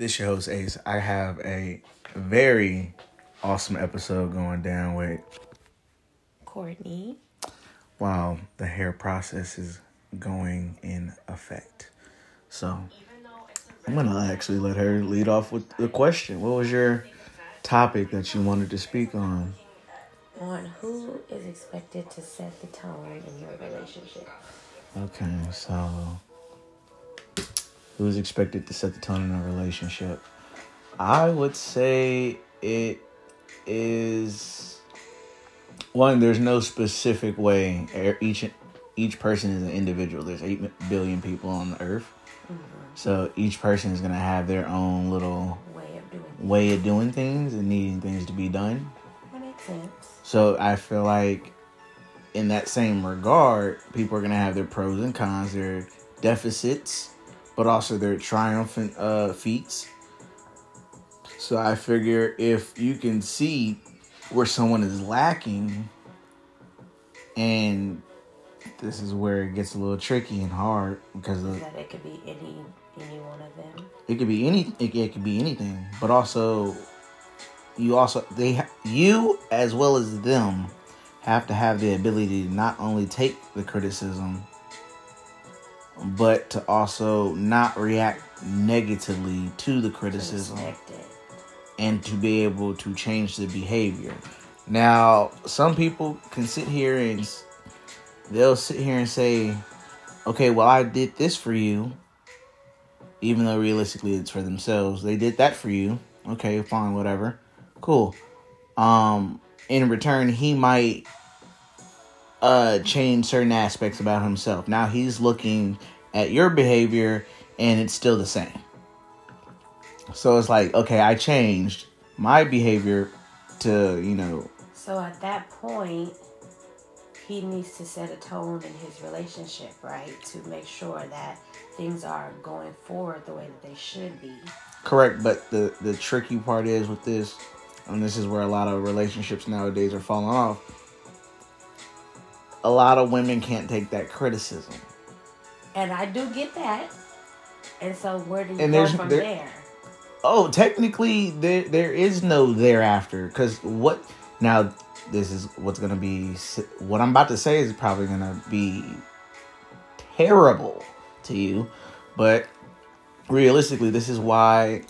This your host Ace. I have a very awesome episode going down with Courtney. while the hair process is going in effect. So I'm gonna actually let her lead off with the question. What was your topic that you wanted to speak on? On who is expected to set the tone in your relationship? Okay, so who's expected to set the tone in a relationship? I would say it is one. There's no specific way. E- Each each person is an individual. There's eight billion people on the earth, mm-hmm. so each person is gonna have their own little Way of doing it. way of doing things and needing things to be done. That makes sense. So I feel like in that same regard, people are gonna have their pros and cons, their deficits, but also their triumphant uh, feats. So I figure if you can see where someone is lacking, and this is where it gets a little tricky and hard because of, That it could be any any one of them. it could be any it, it could be anything but also you also they you as well as them have to have the ability to not only take the criticism but to also not react negatively to the criticism and to be able to change the behavior. Now some people can sit here and they'll sit here and say okay well i did this for you even though realistically it's for themselves. They did that for you. Okay fine whatever. Cool. Um in return he might uh change certain aspects about himself now he's looking at your behavior and it's still the same so it's like okay i changed my behavior to you know So at that point, he needs to set a tone in his relationship, right? To make sure that things are going forward the way that they should be. Correct, but the the tricky part is with this, and this is where a lot of relationships nowadays are falling off. A lot of women can't take that criticism, And I do get that. And so where do you And go from there- there? Oh, technically there there is no thereafter because what now this is what's gonna be what I'm about to say is probably gonna be terrible to you, but realistically this is why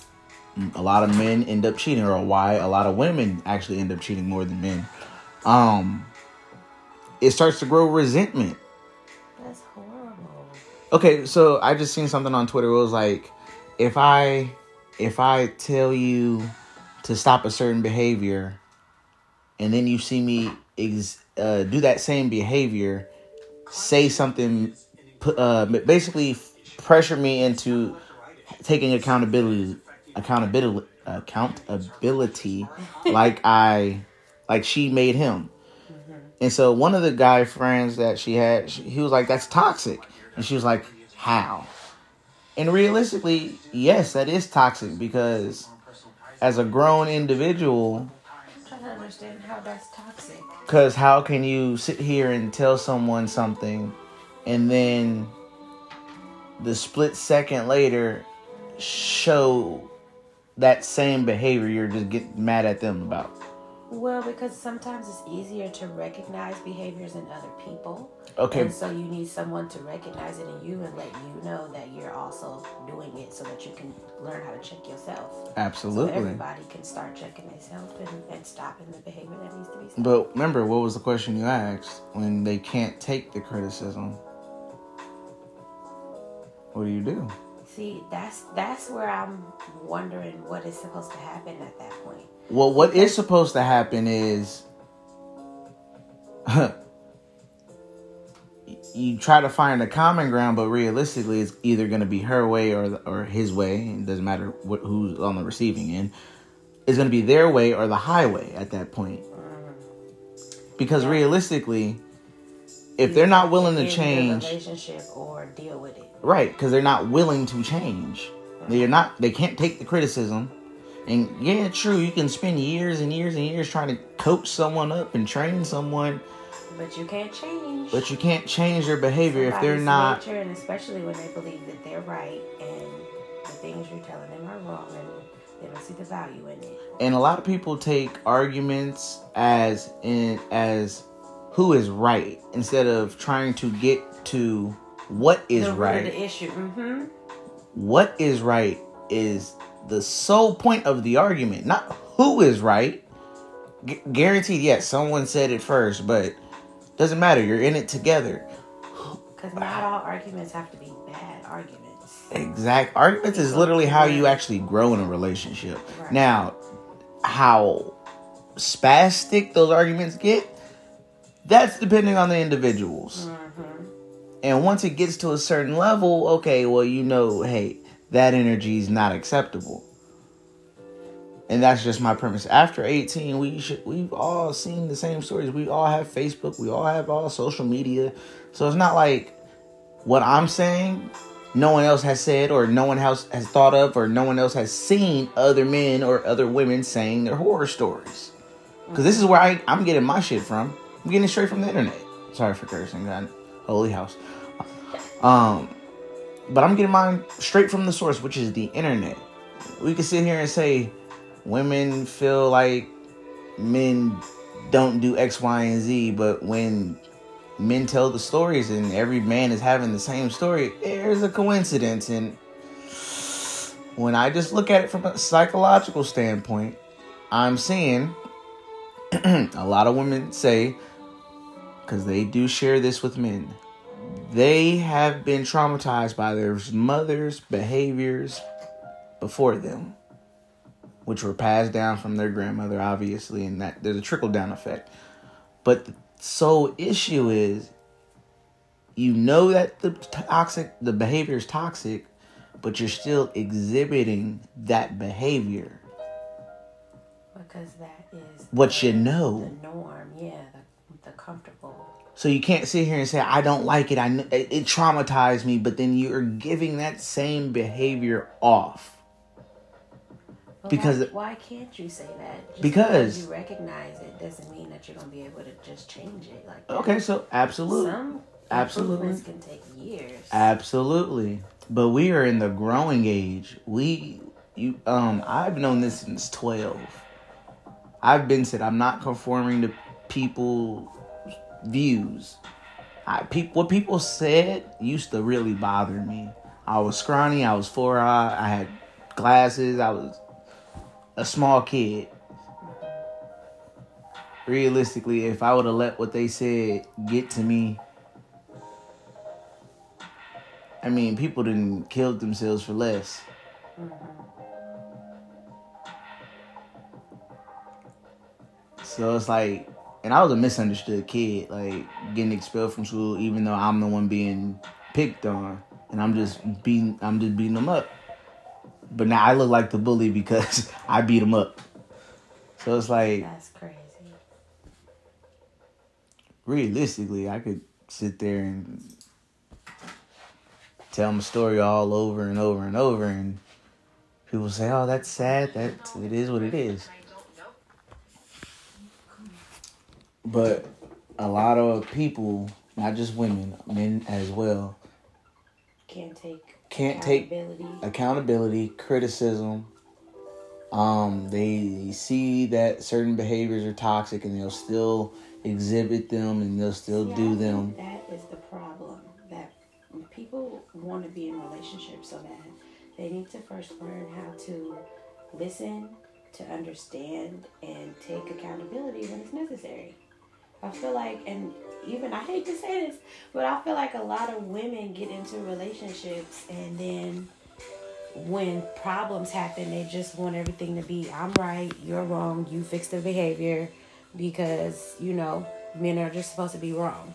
a lot of men end up cheating or why a lot of women actually end up cheating more than men. Um, it starts to grow resentment. That's horrible. Okay, so I just seen something on Twitter. It was like, if I if I tell you to stop a certain behavior, and then you see me ex- uh, do that same behavior, say something, uh, basically pressure me into taking accountability, accountability, accountability, like I, like she made him. And so one of the guy friends that she had, she, he was like, "That's toxic," and she was like, "How?" And realistically, yes, that is toxic because as a grown individual, understand how that's toxic. because how can you sit here and tell someone something and then the split second later show that same behavior you're just getting mad at them about? Well, because sometimes it's easier to recognize behaviors in other people. Okay, And so you need someone to recognize it in you and let you know that you're also doing it so that you can learn how to check yourself. So absolutely. everybody can start checking themselves and, and stopping the behavior that needs to be stopped. But remember, what was the question you asked when they can't take the criticism? What do you do? See, that's that's where I'm wondering what is supposed to happen at that point. Well, what is supposed to happen is you try to find a common ground, but realistically, it's either going to be her way or or his way. It doesn't matter what who's on the receiving end. It's going to be their way or the highway at that point. Mm-hmm. Because Yeah. realistically, if they're not willing to change, relationship or deal with it. Right, because they're not willing to change. They're mm-hmm. not. They can't take the criticism. And yeah, true. You can spend years and years and years trying to coach someone up and train someone, But you can't change. but you can't change their behavior if they're not. nature, and especially when they believe that they're right and the things you're telling them are wrong and they don't see the value in it. And a lot of people take arguments as in as who is right instead of trying to get to what is the right. the issue. Mm-hmm. what is right is the sole point of the argument, not who is right. Gu guaranteed, yes, someone said it first, but doesn't matter. You're in it together. Because not all arguments have to be bad arguments. Exact arguments is literally how you actually grow in a relationship. Right. Now, how spastic those arguments get, that's depending on the individuals. Mm-hmm. And once it gets to a certain level, okay, well, you know, hey, that energy is not acceptable. And that's just my premise. After 18, we should we've all seen the same stories. We all have Facebook, we all have all social media. So it's not like what I'm saying no one else has said or no one else has thought of or no one else has seen other men or other women saying their horror stories. Cuz this is where I I'm getting my shit from. I'm getting it straight from the internet. Sorry for cursing, God. Holy house. Um but I'm getting mine straight from the source, which is the internet. We can sit here and say women feel like men don't do X, Y, and Z, but when men tell the stories and every man is having the same story, there's a coincidence. And when I just look at it from a psychological standpoint, I'm seeing a lot of women say, because they do share this with men, they have been traumatized by their mother's behaviors before them, which were passed down from their grandmother, obviously, and that there's a trickle down effect. But the sole issue is you know that the toxic the behavior is toxic, but you're still exhibiting that behavior. Because that is What you know the norm. Yeah, the, comfortable. So you can't sit here and say I don't like it. I it traumatized me, but then you're giving that same behavior off. Because- why, why can't you say that? Just Because- you recognize it doesn't mean that you're gonna be able to just change it like that. Okay, so absolutely. Some Absolutely. can take years. Absolutely. But we are in the growing age. We you um I've known this since 12. I've been said I'm not conforming to people views. I people what people said used to really bother me. I was scrawny, I was four eye, I had glasses, I was a small kid. Realistically, if I would have let what they said get to me, I mean, people didn't kill themselves for less. Mm-hmm. So it's like, and I was a misunderstood kid, like getting expelled from school, even though I'm the one being picked on, and I'm just beating, I'm just beating them up. But now I look like the bully because I beat them up. So it's like, That's crazy. realistically, I could sit there and tell my story all over and over and over, and people say, "Oh, that's sad. That it is what it is." But a lot of people, not just women, men as well, Can't take Can't take accountability. accountability, criticism. Um, they see that certain behaviors are toxic, and they'll still exhibit them, and they'll still I do them. That is the problem. That people want to be in relationships so bad. They need to first learn how to listen, to understand, and take accountability when it's necessary. I feel like, and even I hate to say this, but I feel like a lot of women get into relationships and then when problems happen, they just want everything to be I'm right, you're wrong, you fix the behavior because, you know, men are just supposed to be wrong.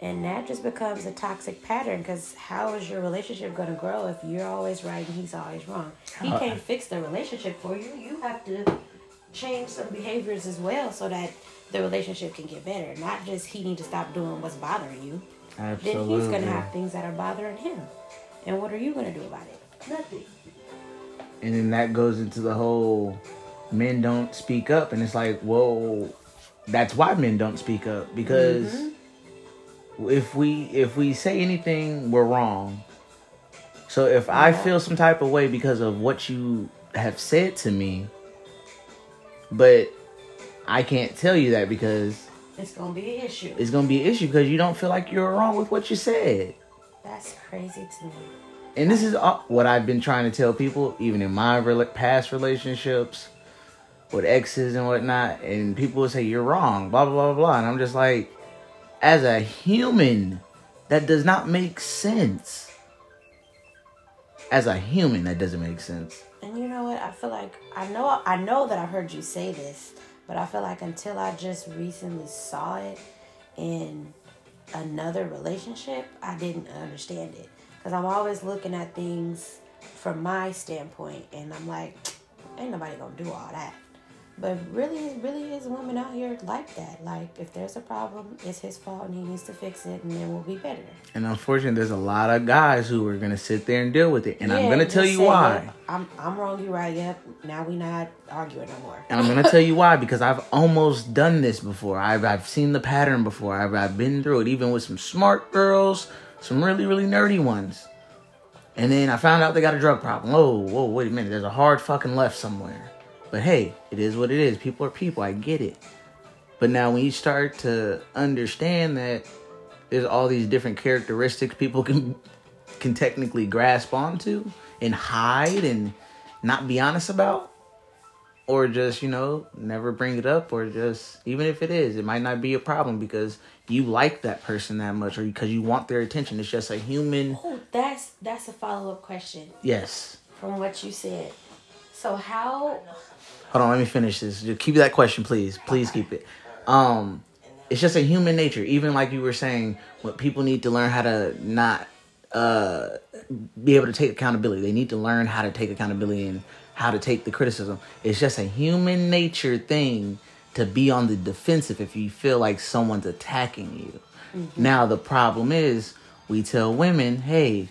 And that just becomes a toxic pattern because how is your relationship going to grow if you're always right and he's always wrong? He can't fix the relationship for you. You have to change some behaviors as well so that the relationship can get better. Not just he need to stop doing what's bothering you. Then he's going to have things that are bothering him. And what are you going to do about it? Nothing. and then that goes into the whole men don't speak up and it's like well that's why men don't speak up because Mm-hmm. if we if we say anything we're wrong So if I feel some type of way because of what you have said to me, but I can't tell you that because It's gonna be an issue. it's gonna be an issue because you don't feel like you're wrong with what you said. That's crazy to me. And this is what I've been trying to tell people, even in my past relationships with exes and whatnot. And people will say you're wrong, blah blah blah blah. blah. And I'm just like, as a human, that does not make sense. As a human, that doesn't make sense. What? I feel like I know I know that I've heard you say this, but I feel like until I just recently saw it in another relationship, I didn't understand it. Cuz I'm always looking at things from my standpoint and I'm like ain't nobody to do all that. But really really is women out here like that. Like if there's a problem, it's his fault and he needs to fix it and then we'll be better. And unfortunately, there's a lot of guys who are gonna sit there and deal with it. And I'm gonna tell you why. "Yep, I'm I'm wrong, you right. Yep. Now we not arguing no more. And I'm gonna tell you why because I've almost done this before. I've I've seen the pattern before. I've I've been through it, even with some smart girls, some really really nerdy ones. And then I found out they got a drug problem. Oh, whoa, whoa, wait a minute. There's a hard fucking left somewhere. But hey, it is what it is. People are people. I get it. But now when you start to understand that there's all these different characteristics people can can technically grasp onto and hide and not be honest about or just you know never bring it up or just even if it is it might not be a problem because you like that person that much or because you want their attention it's just a human Oh, that's that's a follow up question yes from what you said. So how? Hold on let me finish this. Just keep that question please. Please keep it. Um it's just a human nature. Even like you were saying what people need to learn how to not uh be able to take accountability. They need to learn how to take accountability and how to take the criticism. It's just a human nature thing to be on the defensive if you feel like someone's attacking you. Now the problem is we tell women hey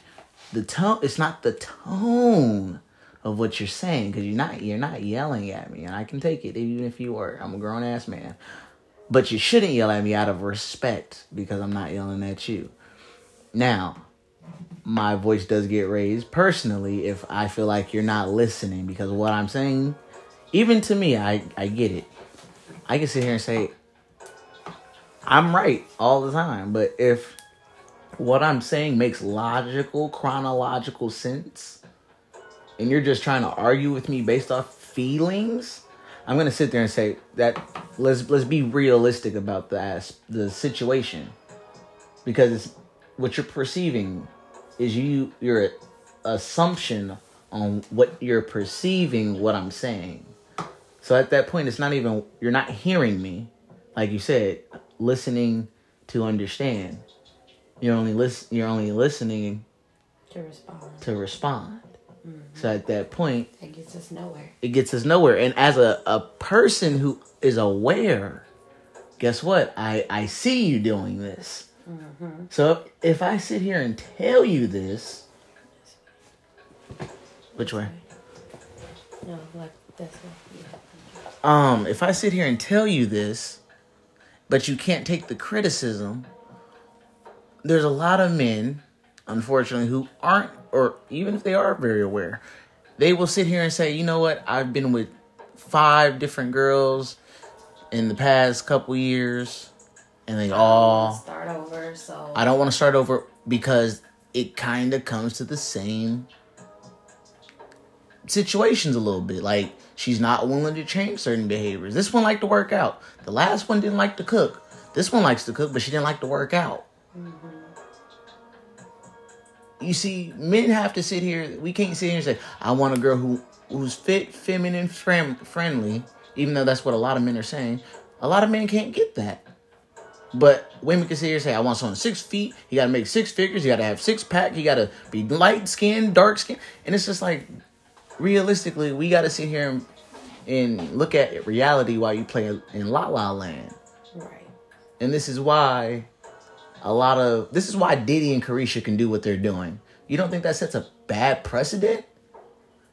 the tone it's not the tone of what you're saying because you're not you're not yelling at me and I can take it even if you were I'm a grown ass man. But you shouldn't yell at me out of respect because I'm not yelling at you. Now my voice does get raised personally if I feel like you're not listening because what I'm saying even to me I I get it. I can sit here and say I'm right all the time but if what I'm saying makes logical chronological sense and you're just trying to argue with me based off feelings, I'm gonna sit there and say that let's let's be realistic about the as, the situation because it's what you're perceiving is you your assumption on what you're perceiving what I'm saying. So at that point, it's not even you're not hearing me, like you said, listening to understand. You're only listen. You're only listening To respond. to respond. So at that point, That gets us nowhere. it gets us nowhere. And as a, a person who is aware, guess what? I, I see you doing this. So if I sit here and tell you this, which way? No, like that's what. Yeah. Um, if I sit here and tell you this, but you can't take the criticism, there's a lot of men, unfortunately, who aren't, or even if they are very aware, they will sit here and say, you know what, I've been with five different girls in the past couple years, and they all Start over. So I don't want to start over because it kind of comes to the same situations a little bit. Like she's not willing to change certain behaviors. This one liked to work out. The last one didn't like to cook. This one likes to cook, but she didn't like to work out. Mm-hmm. You see, men have to sit here. We can't sit here and say, "I want a girl who who's fit, feminine, friend, friendly." Even though that's what a lot of men are saying, a lot of men can't get that. But women can sit here and say, I want someone six feet. He got to make six figures. He got to have six pack. He got to be light skin, dark skin. And it's just like, realistically, we got to sit here and, and look at reality while you play in La La Land. right. And this is why a lot of, this is why Diddy and Caresha can do what they're doing. You don't think that sets a bad precedent?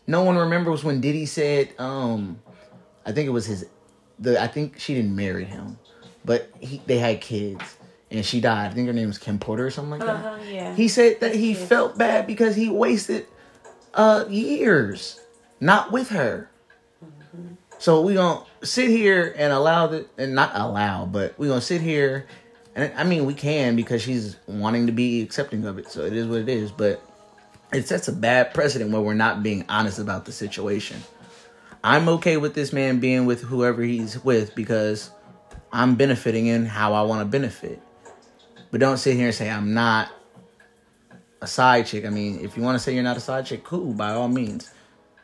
No one remembers when Diddy said, um, I think it was his, the I think she didn't marry him, but he, they had kids, and she died. I think her name was Kim Porter or something like that. Uh-huh, yeah. He said that he Yes. felt bad because he wasted uh years not with her. So we gonna sit here and allow the and not allow, but we gonna sit here and I mean we can because she's wanting to be accepting of it. So it is what it is. But it sets a bad precedent where we're not being honest about the situation. I'm okay with this man being with whoever he's with because I'm benefiting in how I want to benefit. But don't sit here and say I'm not a side chick. I mean, if you want to say you're not a side chick, cool, by all means.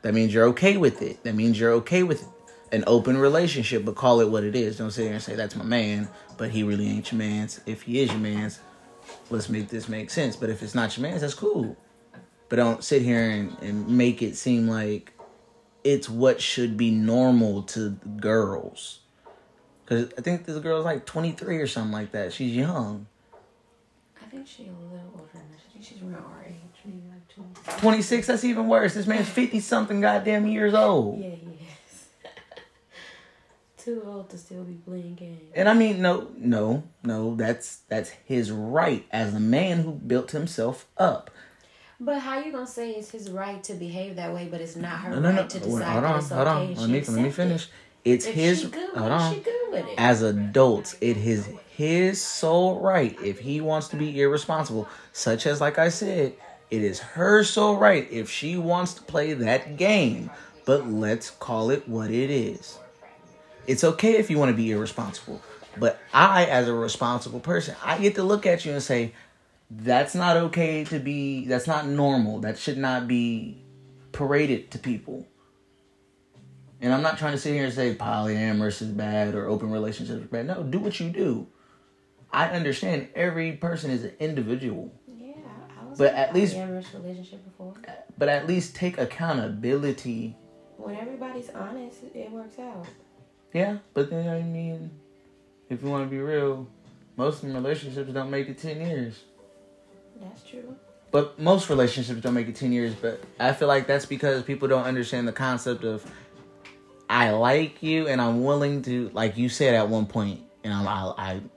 That means you're okay with it. That means you're okay with an open relationship, but call it what it is. Don't sit here and say that's my man, but he really ain't your man's. If he is your man's, let's make this make sense. But if it's not your man's, that's cool. But don't sit here and, and make it seem like it's what should be normal to girls. Because I think this girl's like 23 or something like that. She's young. I think she's a little older than that. I think she's around our age, maybe like 20. 26, that's even worse. This man's 50 something goddamn years old. Yeah, is. Too old to still be playing games. And I mean, no, no, no, that's that's his right as a man who built himself up. But how you gonna say it's his right to behave that way, but it's not her No, no, no. right to Hold on, that it's hold okay on. Let me let me it? finish. It's If his. good hold on. she good with it. As adults, it is his sole right. If he wants to be irresponsible, such as like I said, it is her sole right if she wants to play that game. But let's call it what it is. It's okay if you want to be irresponsible. But I, as a responsible person, I get to look at you and say, that's not okay to be, that's not normal. That should not be paraded to people. And I'm not trying to sit here and say polyamorous is bad or open relationships are bad. No, do what you do. I understand every person is an individual, Yeah, I was But in a at least- polyamorous relationship before. but at least take accountability. When everybody's honest, it works out. Yeah, but then I mean, if you want to be real, most relationships don't make it 10 years. That's true. But most relationships don't make it 10 years. But I feel like that's because people don't understand the concept of I like you and I'm willing to, like you said at one point, and I'm, I, I'm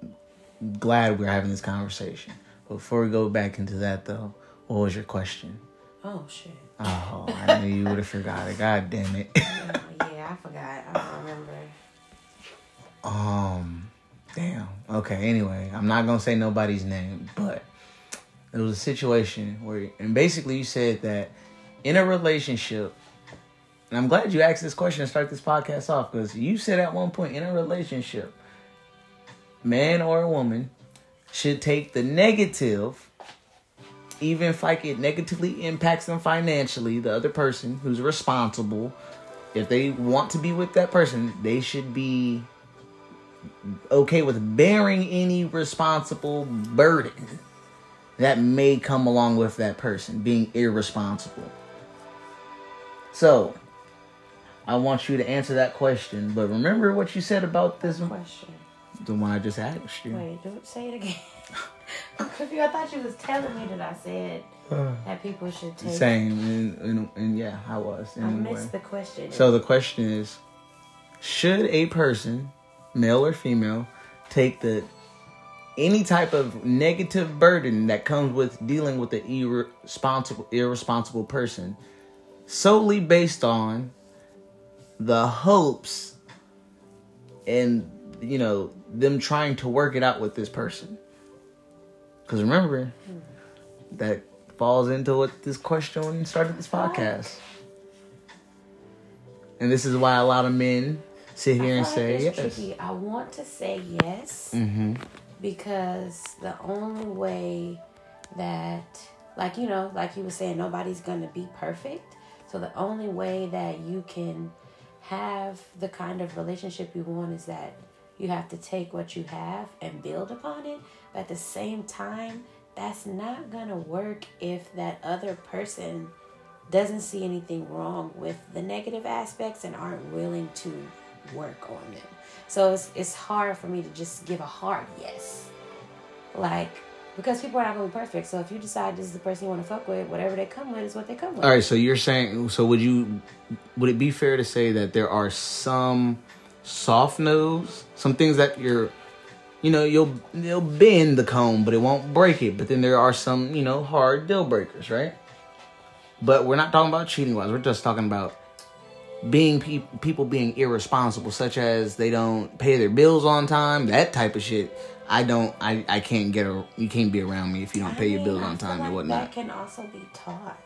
glad we're having this conversation. Before we go back into that, though, what was your question? Oh shit. Oh, I knew you would have forgot it. God damn it. Oh, yeah, I forgot. I don't remember. Um, damn. Okay. Anyway, I'm not gonna say nobody's name, but it was a situation where, and basically, you said that in a relationship, and I'm glad you asked this question to start this podcast off because you said at one point in a relationship, man or a woman should take the negative. Even if like it negatively impacts them financially, the other person who's responsible, if they want to be with that person, they should be okay with bearing any responsible burden that may come along with that person being irresponsible. So, I want you to answer that question, but remember what you said about this Question. the one I just asked you. Wait, don't say it again. Confused. I thought you was telling me that I said uh. that people should take. Same, and, and, and yeah, I was. I Anyway. missed the question. So the question is should a person, male or female, take the any type of negative burden that comes with dealing with an irresponsible irresponsible person solely based on the hopes and you know them trying to work it out with this person. Because remember that falls into what this question started this podcast. And this is why a lot of men sit I here and like say it's yes. tricky. I want to say yes Mm-hmm. because the only way that, like you know, like you were saying, nobody's gonna be perfect. So the only way that you can have the kind of relationship you want is that you have to take what you have and build upon it. But at the same time, that's not gonna work if that other person doesn't see anything wrong with the negative aspects and aren't willing to work on them. So it's it's hard for me to just give a hard yes. Like because people are not gonna be perfect. So if you decide this is the person you want to fuck with, whatever they come with is what they come with. All right, so you're saying so would you would it be fair to say that there are some soft no's, some things that you're you know, you'll you'll bend the comb, but it won't break it. But then there are some, you know, hard deal breakers, right? But we're not talking about cheating wise. We're just talking about being pe- people being irresponsible, such as they don't pay their bills on time, that type of shit. I don't. I, I can't get a. You can't be around me if you don't pay I your mean, bills on time like and whatnot. That can also be taught.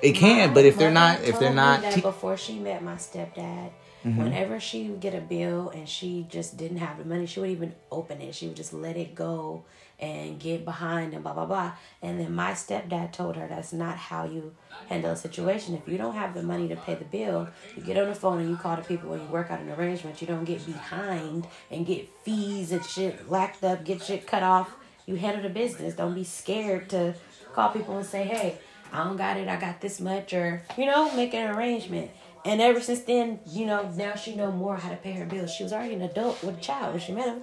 It can, My but if they're not, if they're not, that te- before she met my stepdad, Mm-hmm. whenever she would get a bill and she just didn't have the money, she would even open it. She would just let it go and get behind and blah blah blah. And then my stepdad told her that's not how you handle a situation. If you don't have the money to pay the bill, you get on the phone and you call the people and you work out an arrangement. You don't get behind and get fees and shit lacked up, get shit cut off. You handle the business. Don't be scared to call people and say, hey, I don't got it, I got this much, or, you know, make an arrangement. And ever since then, you know, now she know more how to pay her bills. She was already an adult with a child when she met him,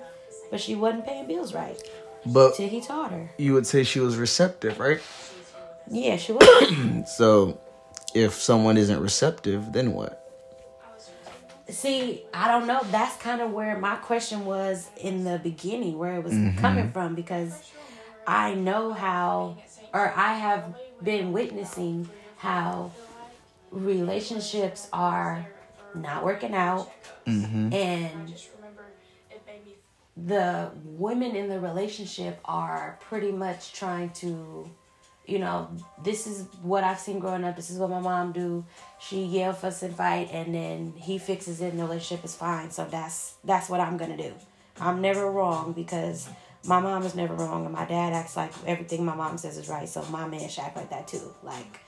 but she wasn't paying bills right but till he taught her. you would say she was receptive, right? Yeah, she was. So, if someone isn't receptive, then what? See, I don't know. That's kind of where my question was in the beginning, where it was mm-hmm. coming from, because I know how, or I have been witnessing how relationships are not working out, mm-hmm. and the women in the relationship are pretty much trying to you know, this is what I've seen growing up. This is what my mom do. She yell, fuss, and fight, and then he fixes it, and the relationship is fine. So that's that's what I'm gonna do. I'm never wrong because my mom is never wrong, and my dad acts like everything my mom says is right. So my man should act like that too. Like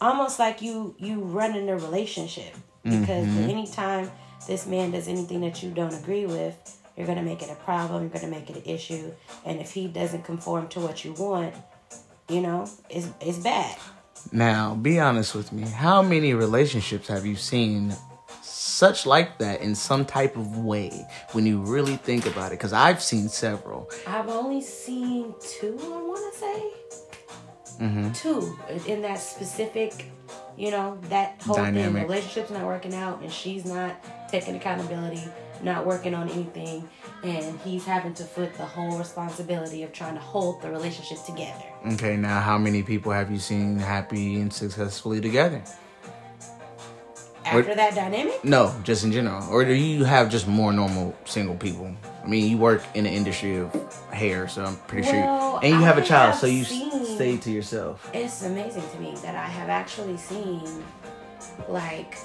almost like you you running a relationship because mm-hmm. anytime this man does anything that you don't agree with, you're gonna make it a problem. You're gonna make it an issue, and if he doesn't conform to what you want you know, it's it's bad. Now, be honest with me. How many relationships have you seen such like that in some type of way when you really think about it? Because I've seen several. I've only seen two. I want to say mm-hmm. two in that specific. You know that whole Dynamic. thing. Relationship's not working out, and she's not taking accountability, not working on anything, and he's having to foot the whole responsibility of trying to hold the relationship together. Okay, now how many people have you seen happy and successfully together? After that dynamic, No, just in general. Or do you have just more normal single people? I mean, you work in the industry of hair, so I'm pretty Well, sure. And you have a child, have so you seen- stay to yourself. it's amazing to me that I have actually seen like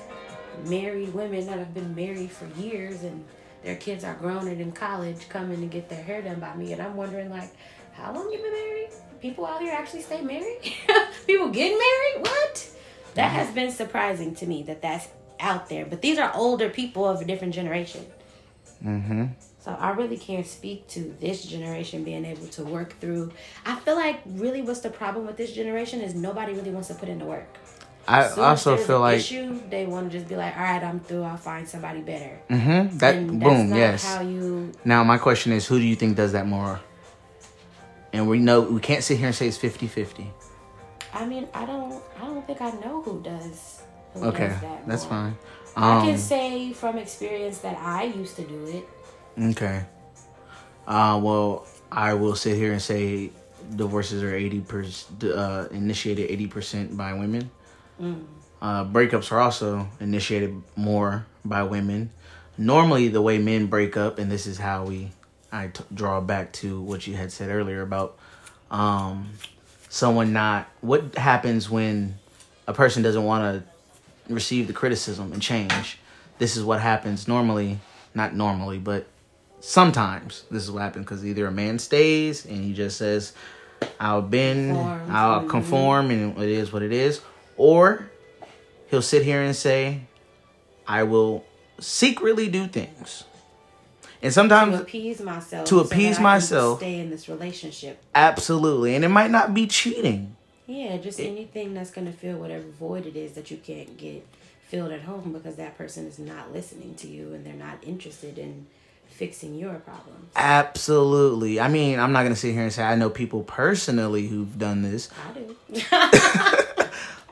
married women that have been married for years and their kids are grown and in college coming to get their hair done by me and I'm wondering like how long you been married? People out here actually stay married? People getting married? What? That has been surprising to me that that's out there. But these are older people of a different generation. Mm-hmm. So I really can't speak to this generation being able to work through. I feel like really what's the problem with this generation is nobody really wants to put in the work. I also feel like issue, they want to just be like, "All right, I'm through. I'll find somebody better." hmm that boom, yes. How you? Now my question is, who do you think does that more? And we know we can't sit here and say it's 50-50. I mean, I don't. I don't think I know who does. Who Okay, does that that's fine. I can Um, say from experience that I used to do it. Okay. Uh, well, I will sit here and say divorces are eighty percent uh, initiated eighty percent by women. Uh, breakups are also initiated more by women. Normally, the way men break up, and this is how we, I t- draw back to what you had said earlier about um, someone not. What happens when a person doesn't want to receive the criticism and change? This is what happens normally, not normally, but sometimes this is what happens because either a man stays and he just says, "I'll bend, Conforms. I'll Mhm. conform, and it is what it is," or he'll sit here and say, "I will secretly do things," and sometimes To appease myself. To so appease can myself. Stay in this relationship. absolutely, and it might not be cheating. Yeah, just anything that's gonna fill whatever void it is that you can't get filled at home because that person is not listening to you and they're not interested in fixing your problems. Absolutely. I mean, I'm not gonna sit here and say I know people personally who've done this, I do.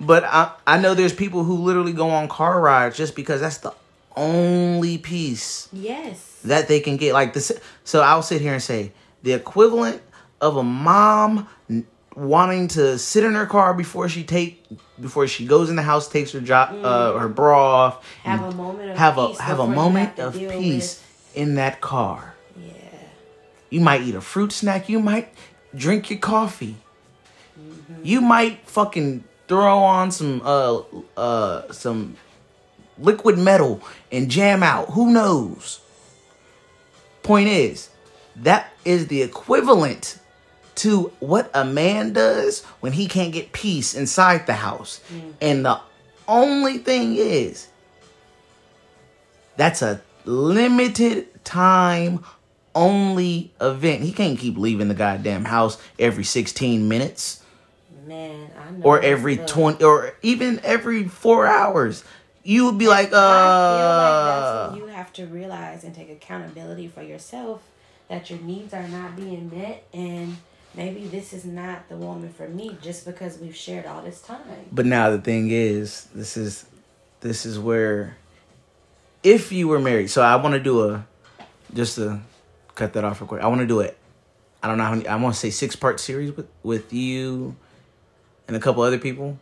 But I I know there's people who literally go on car rides just because that's the only piece. Yes. that they can get. Like this, so I'll sit here and say the equivalent of a mom wanting to sit in her car before she take before she goes in the house, takes her job, uh, her bra off, Have a moment of have peace a have a moment have of peace in that car. yeah. You might eat a fruit snack. You might drink your coffee. You might fucking throw on some uh uh some liquid metal and jam out. Who knows? Point is, that is the equivalent to what a man does when he can't get peace inside the house. And the only thing is, that's a limited time only event. He can't keep leaving the goddamn house every 16 minutes Man, I know. or every 20 or even every 4 hours. You would be like, I feel like that's uh when you have to realize and take accountability for yourself that your needs are not being met and maybe this is not the woman for me just because we've shared all this time. But now the thing is, this is this is where if you were married, so I want to do a just to cut that off real quick. I want to do it. I don't know how many. I want to say six part series with with you and a couple other people.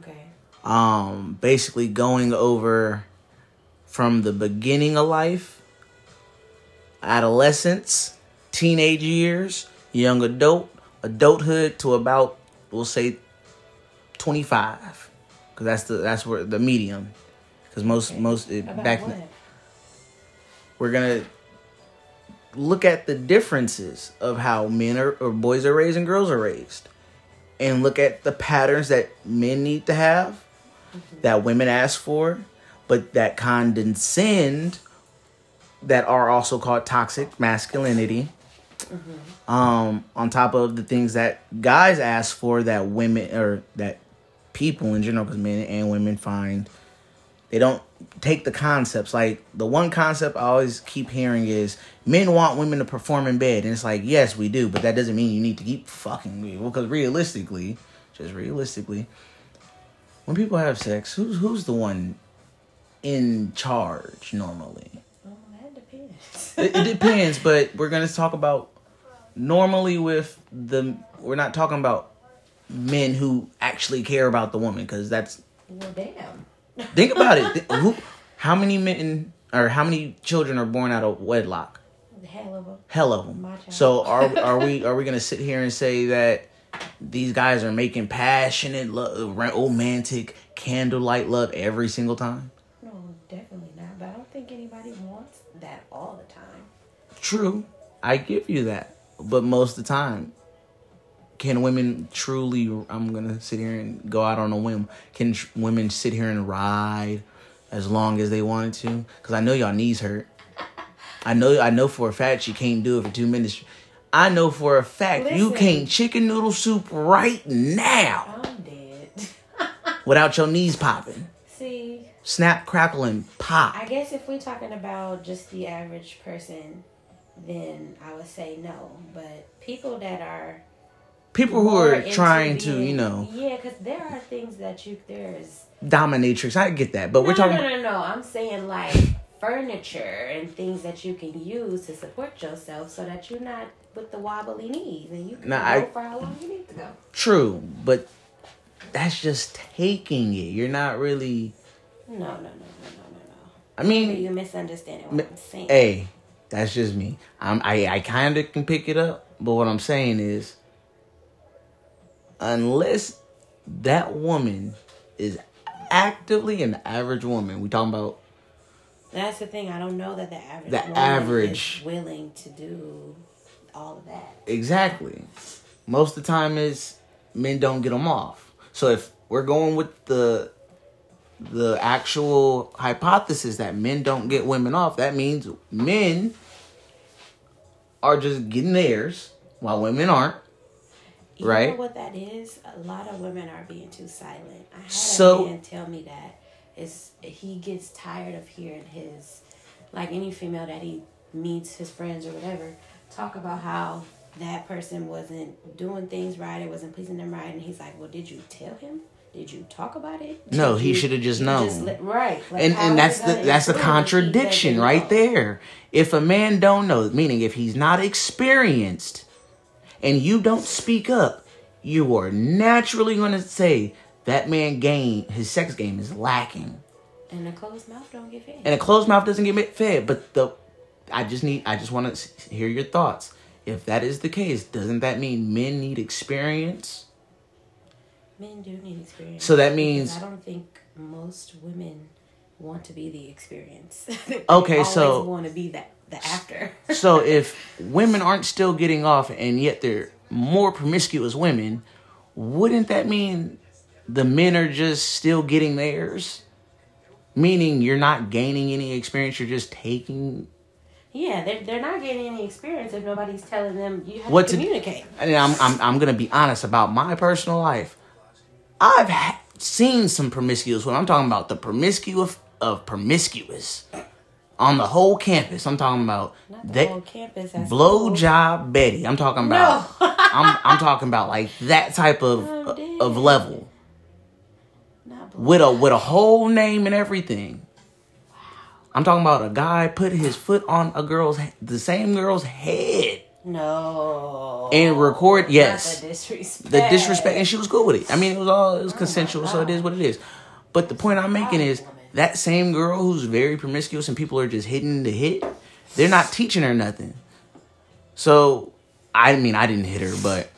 Okay. Um, basically going over from the beginning of life, adolescence, teenage years, young adult, adulthood to about we'll say twenty five, because that's the that's where the medium. Because most most it, back what? we're gonna look at the differences of how men are or boys are raised and girls are raised and look at the patterns that men need to have that women ask for but that condescend that are also called toxic masculinity. Um on top of the things that guys ask for that women or that people in general because men and women find they don't take the concepts like the one concept i always keep hearing is men want women to perform in bed and it's like yes we do but that doesn't mean you need to keep fucking me because realistically just realistically when people have sex who's who's the one in charge normally Oh, that depends. it, it depends but we're gonna talk about normally with the we're not talking about men who actually care about the woman because that's well, damn. Think about it. Who, how many men or how many children are born out of wedlock? Hell of a. Hell of them. So are are we are we gonna sit here and say that these guys are making passionate, lo- romantic, candlelight love every single time? No, definitely not. But I don't think anybody wants that all the time. True, I give you that. But most of the time, can women truly? I'm gonna sit here and go out on a whim. Can tr- women sit here and ride as long as they wanted to? Because I know y'all knees hurt. I know. I know for a fact she can't do it for two minutes. I know for a fact you can't chicken noodle soup right now I'm dead. without your knees popping. See, Snap, crackle, and pop. I guess if we're talking about just the average person, then I would say no. But people that are People who are trying to, you know, yeah, because there are things that you there's. dominatrix. I get that, but no, we're talking. No, no, no, no. I'm saying like furniture and things that you can use to support yourself, so that you're not with the wobbly knees and you can Nah, go I- for how long you need to go. True, but that's just taking it. You're not really. No, no, no, no, no, no, no. I Maybe mean, you're misunderstanding what I'm saying. hey, that's just me. I'm. I I kind of can pick it up, but what I'm saying is, unless that woman is actively an average woman, we talking about That's the thing. I don't know that the average The woman average- is willing to do all of that. exactly. Most of the time is men don't get them off. So if we're going with the the actual hypothesis that men don't get women off, that means men are just getting theirs while women aren't. You Right. know what that is? A lot of women are being too silent. I had So- a man tell me that is he gets tired of hearing his like any female that he meets his friends or whatever talk about how that person wasn't doing things right it wasn't pleasing them right and he's like, Well did you tell him Did you talk about it? No, he should have just known. let- right. Like, and and that's the that's the influence if he contradiction right know? there. If a man don't know, meaning if he's not experienced, and you don't speak up, you are naturally going to say that man game his sex game is lacking, And a closed mouth don't get fed. and a closed mouth doesn't get fed. But the I just need I just want to hear your thoughts. If that is the case, doesn't that mean men need experience? Men do need experience. So that means- I don't think most women want to be the experience. Okay, so- want to be that the after. So if women aren't still getting off and yet they're more promiscuous women, wouldn't that mean the men are just still getting theirs? Meaning you're not gaining any experience, you're just taking yeah, they're they're not getting any experience if nobody's telling them you have What to to- communicate. and I'm I'm I'm gonna be honest about my personal life. I've ha- seen some promiscuous women. I'm talking about the promiscuous of promiscuous on the whole campus. I'm talking about Not the they whole campus. Has blow job Betty. I'm talking about. No. I'm I'm talking about like that type of Oh, of level with a with a whole name and everything. Wow. I'm talking about a guy put his foot on a girl's the same girl's head no. and record. Yes, the disrespect. the disrespect, and she was cool with it. I mean, it was all it was Oh consensual, so it is what it is. But the point I'm making is woman. That same girl who's very promiscuous and people are just hitting the hit. They're not teaching her nothing. So I mean, I didn't hit her, but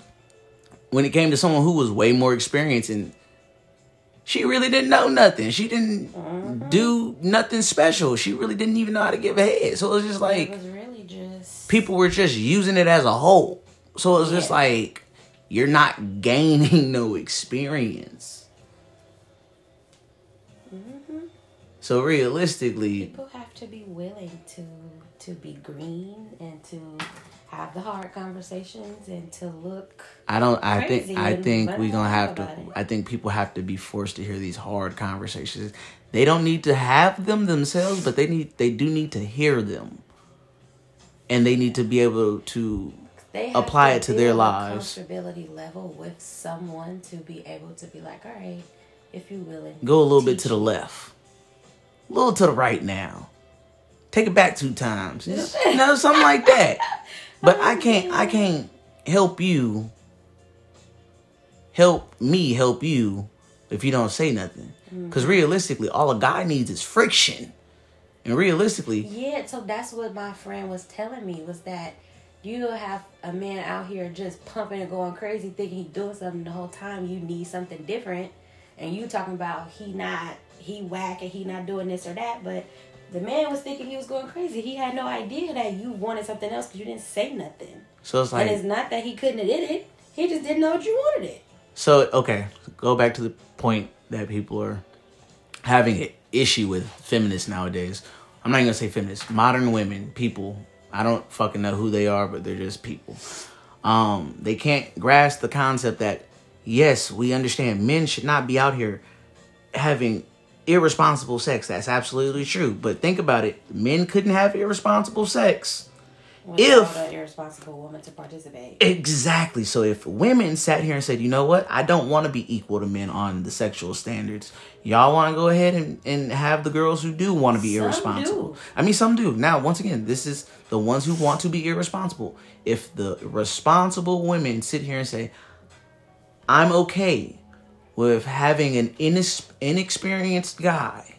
when it came to someone who was way more experienced and she really didn't know nothing. She didn't Mm-hmm. do nothing special. She really didn't even know how to give a head. So it was just like It was really just. people were just using it as a whole. So it's just Yeah. like you're not gaining no experience. So realistically, People have to be willing to to be green and to have the hard conversations and to look. I don't. I think. I think we're gonna have to. it. I think people have to be forced to hear these hard conversations. They don't need to have them themselves, but they need. They do need to hear them, and they need to be able to Apply it to their lives. Comfortability level with someone to be able to be like, all right, if you willing, go a little bit to the me." left, a little to the right now. Take it back two times, you know, you know, something like that. But I can't, I can't help you. Help me help you if you don't say nothing. Mm. Because realistically, all a guy needs is friction, and realistically, Yeah, so that's what my friend was telling me was that you have a man out here just pumping and going crazy, thinking he's doing something the whole time. You need something different, and you talking about he not he whack and he not doing this or that, but the man was thinking he was going crazy. He had no idea that you wanted something else because you didn't say nothing. so it's like, and it's not that he couldn't have did it; he just didn't know what you wanted it. So okay, go back to the point that people are having an issue with feminists nowadays. I'm not even gonna say feminists, modern women, people. I don't fucking know who they are, but they're just people. Um, they can't grasp the concept that yes, we understand men should not be out here having irresponsible sex. That's absolutely true. But think about it: men couldn't have irresponsible sex. If- an irresponsible woman to participate, Exactly. So if women sat here and said, you know what, I don't want to be equal to men on the sexual standards. Y'all want to go ahead and, and have the girls who do want to be Some irresponsible. do. I mean, some do. Now, once again, this is the ones who want to be irresponsible. If the responsible women sit here and say, I'm okay with having an inex- inexperienced guy.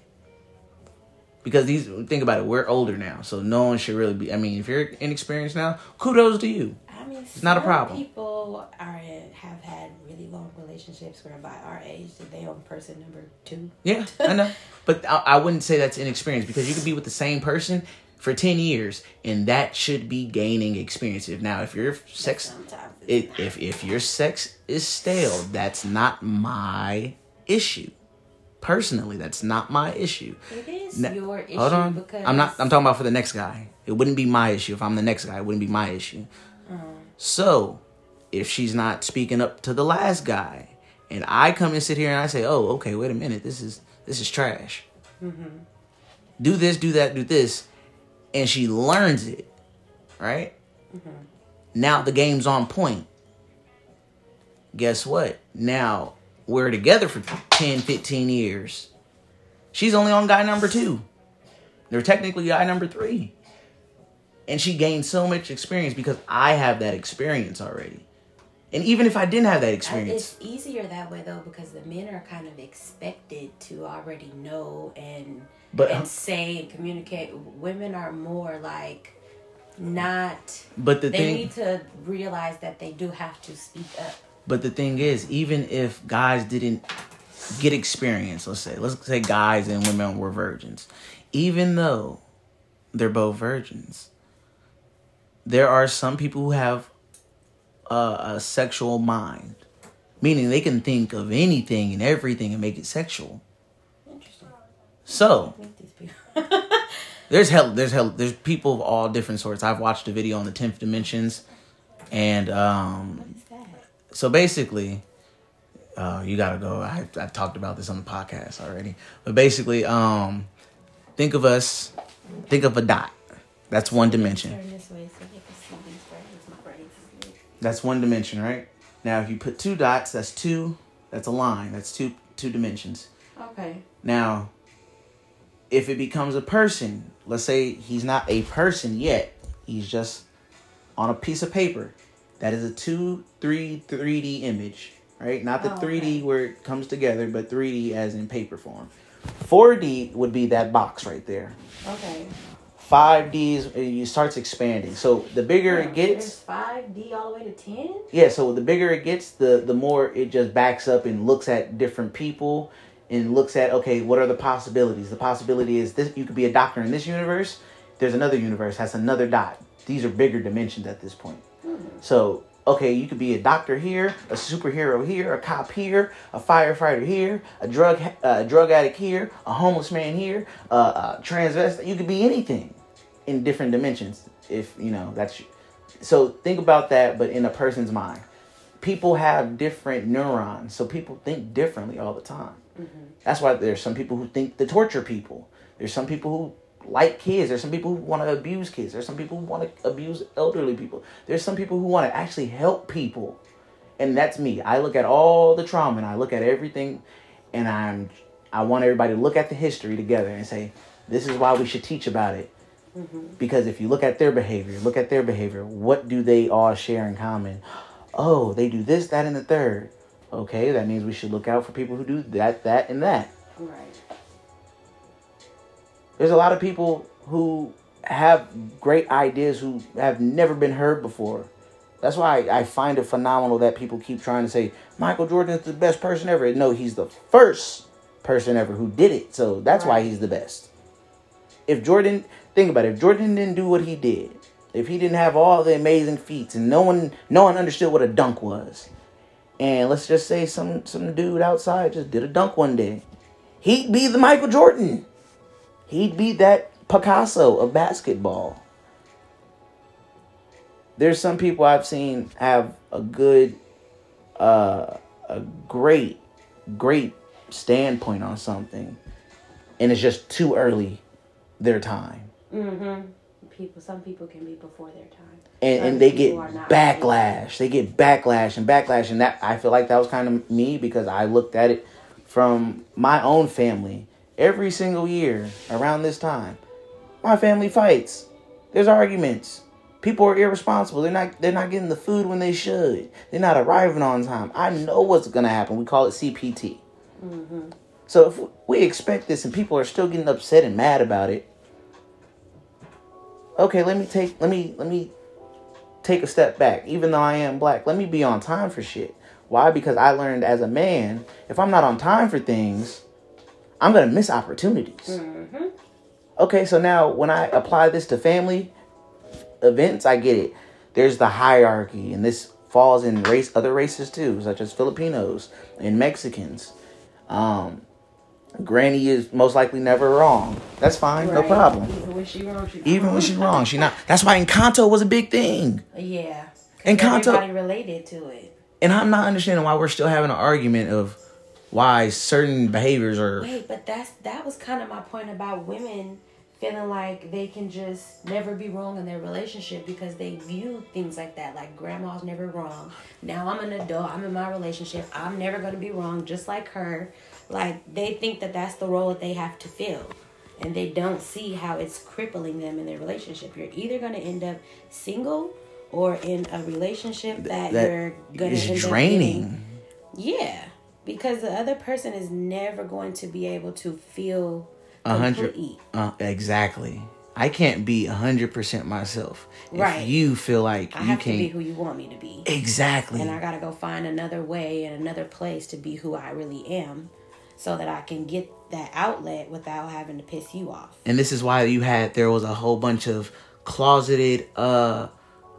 Because these, think about it, we're older now, so no one should really be. I mean, if you're inexperienced now, kudos to you. I mean, It's not a problem. People are have had really long relationships where by our age they on person number two. Yeah, I know. But I, I wouldn't say that's inexperienced because you could be with the same person for 10 years and that should be gaining experience. If now, if your sex, Sometimes it, it's if, if your sex is stale, that's not my issue. Personally, that's not my issue. it is Na- your issue Hold on. because I'm not, I'm talking about for the next guy. It wouldn't be my issue. If I'm the next guy, it wouldn't be my issue. Uh-huh. So, if she's not speaking up to the last guy, and I come and sit here and I say, "Oh, okay, wait a minute, this is this is trash. Mm-hmm. Do this, do that, do this," and she learns it, right? Mm-hmm. Now the game's on point. Guess what? Now we're together for 10, 15 years. She's only on guy number two. They're technically guy number three. And she gained so much experience because I have that experience already. And even if I didn't have that uh, experience, It's easier that way though because the men are kind of expected to already know and But- and uh, say and communicate. Women are more like not. but the They thing need to realize that they do have to speak up. But the thing is, even if guys didn't get experience, let's say, let's say guys and women were virgins, even though they're both virgins, there are some people who have a, a sexual mind, meaning they can think of anything and everything and make it sexual. Interesting. So there's hell, there's hell, there's people of all different sorts. I've watched a video on the tenth dimensions, and um? So basically uh, you gotta go. I, I talked about this on the podcast already. But basically um, think of us think of a dot. That's one dimension. Turn this way so they can see these braids. My braids is lit. that's one dimension right? Now if you put two dots that's two. That's a line. That's two two dimensions. Okay. now if it becomes a person let's say he's not a person yet. He's just on a piece of paper that is a 2 3 3d image right? Not the Oh, 3d okay. where it comes together but 3d as in paper form. 4d would be that box right there. Okay. 5d is it starts expanding. So the bigger it There's gets five D all the way to ten. yeah so the bigger it gets the the more it just backs up and looks at different people and looks at okay what are the possibilities? The possibility is this you could be a doctor in this universe there's another universe has another dot. These are bigger dimensions at this point so okay you could be a doctor here a superhero here a cop here a firefighter here a drug uh, drug addict here a homeless man here uh, a transvestite. You could be anything in different dimensions if you know that's so think about that but in a person's mind. People have different neurons so people think differently all the time. That's why there's some people who think to torture people. There's some people who like kids there's some people who want to abuse kids there's some people who want to abuse elderly people there's some people who want to actually help people and that's me i look at all the trauma and i look at everything and i'm i want everybody to look at the history together and say this is why we should teach about it mm-hmm. because if you look at their behavior, look at their behavior, what do they all share in common? Oh, they do this, that, and the third. Okay, that means we should look out for people who do that, that, and that. Right. There's a lot of people who have great ideas who have never been heard before. That's why I find it phenomenal that people keep trying to say Michael Jordan is the best person ever. No, he's the first person ever who did it. So that's why he's the best. If Jordan, think about it, if Jordan didn't do what he did, if he didn't have all the amazing feats and no one no one understood what a dunk was. And let's just say some some dude outside just did a dunk one day. He'd be the Michael Jordan. He'd be that Picasso of basketball. There's some people I've seen have a good, uh, a great, great standpoint on something, and it's just too early their time, Mm-hmm. People. Some people can be before their time. and and they get people are not backlash. They get backlash and backlash, and that I feel like that was kind of me because I looked at it from my own family every single year around this time. My family fights. There's arguments. People are irresponsible. They're not they're not getting the food when they should. They're not arriving on time. I know what's gonna happen. We call it CPT. Mm-hmm. So if we expect this and people are still getting upset and mad about it, okay, let me take let me let me take a step back. Even though I am black, let me be on time for shit. Why? Because I learned as a man, if I'm not on time for things, I'm gonna miss opportunities. Okay, so now when I apply this to family events, I get it. There's the hierarchy, and this falls in race other races too, such as Filipinos and Mexicans. Um, Granny is most likely never wrong. That's fine, no problem. Even when she wrong, she Even when she's wrong, she not. That's why Encanto was a big thing. Yeah. Encanto- Everybody related to it. And I'm not understanding why we're still having an argument of why certain behaviors are. Wait, but that's that was kind of my point about women feeling like they can just never be wrong in their relationship because they view things like that. Like grandma's never wrong. Now I'm an adult. I'm in my relationship. I'm never gonna be wrong, just like her. Like they think that that's the role that they have to fill, and they don't see how it's crippling them in their relationship. You're either gonna end up single or in a relationship that, That you're end up draining. yeah, because the other person is never going to be able to feel A hundred. Uh, exactly. I can't be a hundred percent myself. Right. If you feel like I you have to be who you want me to be. Exactly. And I gotta go find another way and another place to be who I really am so that I can get that outlet without having to piss you off. and this is why you had there was a whole bunch of closeted uh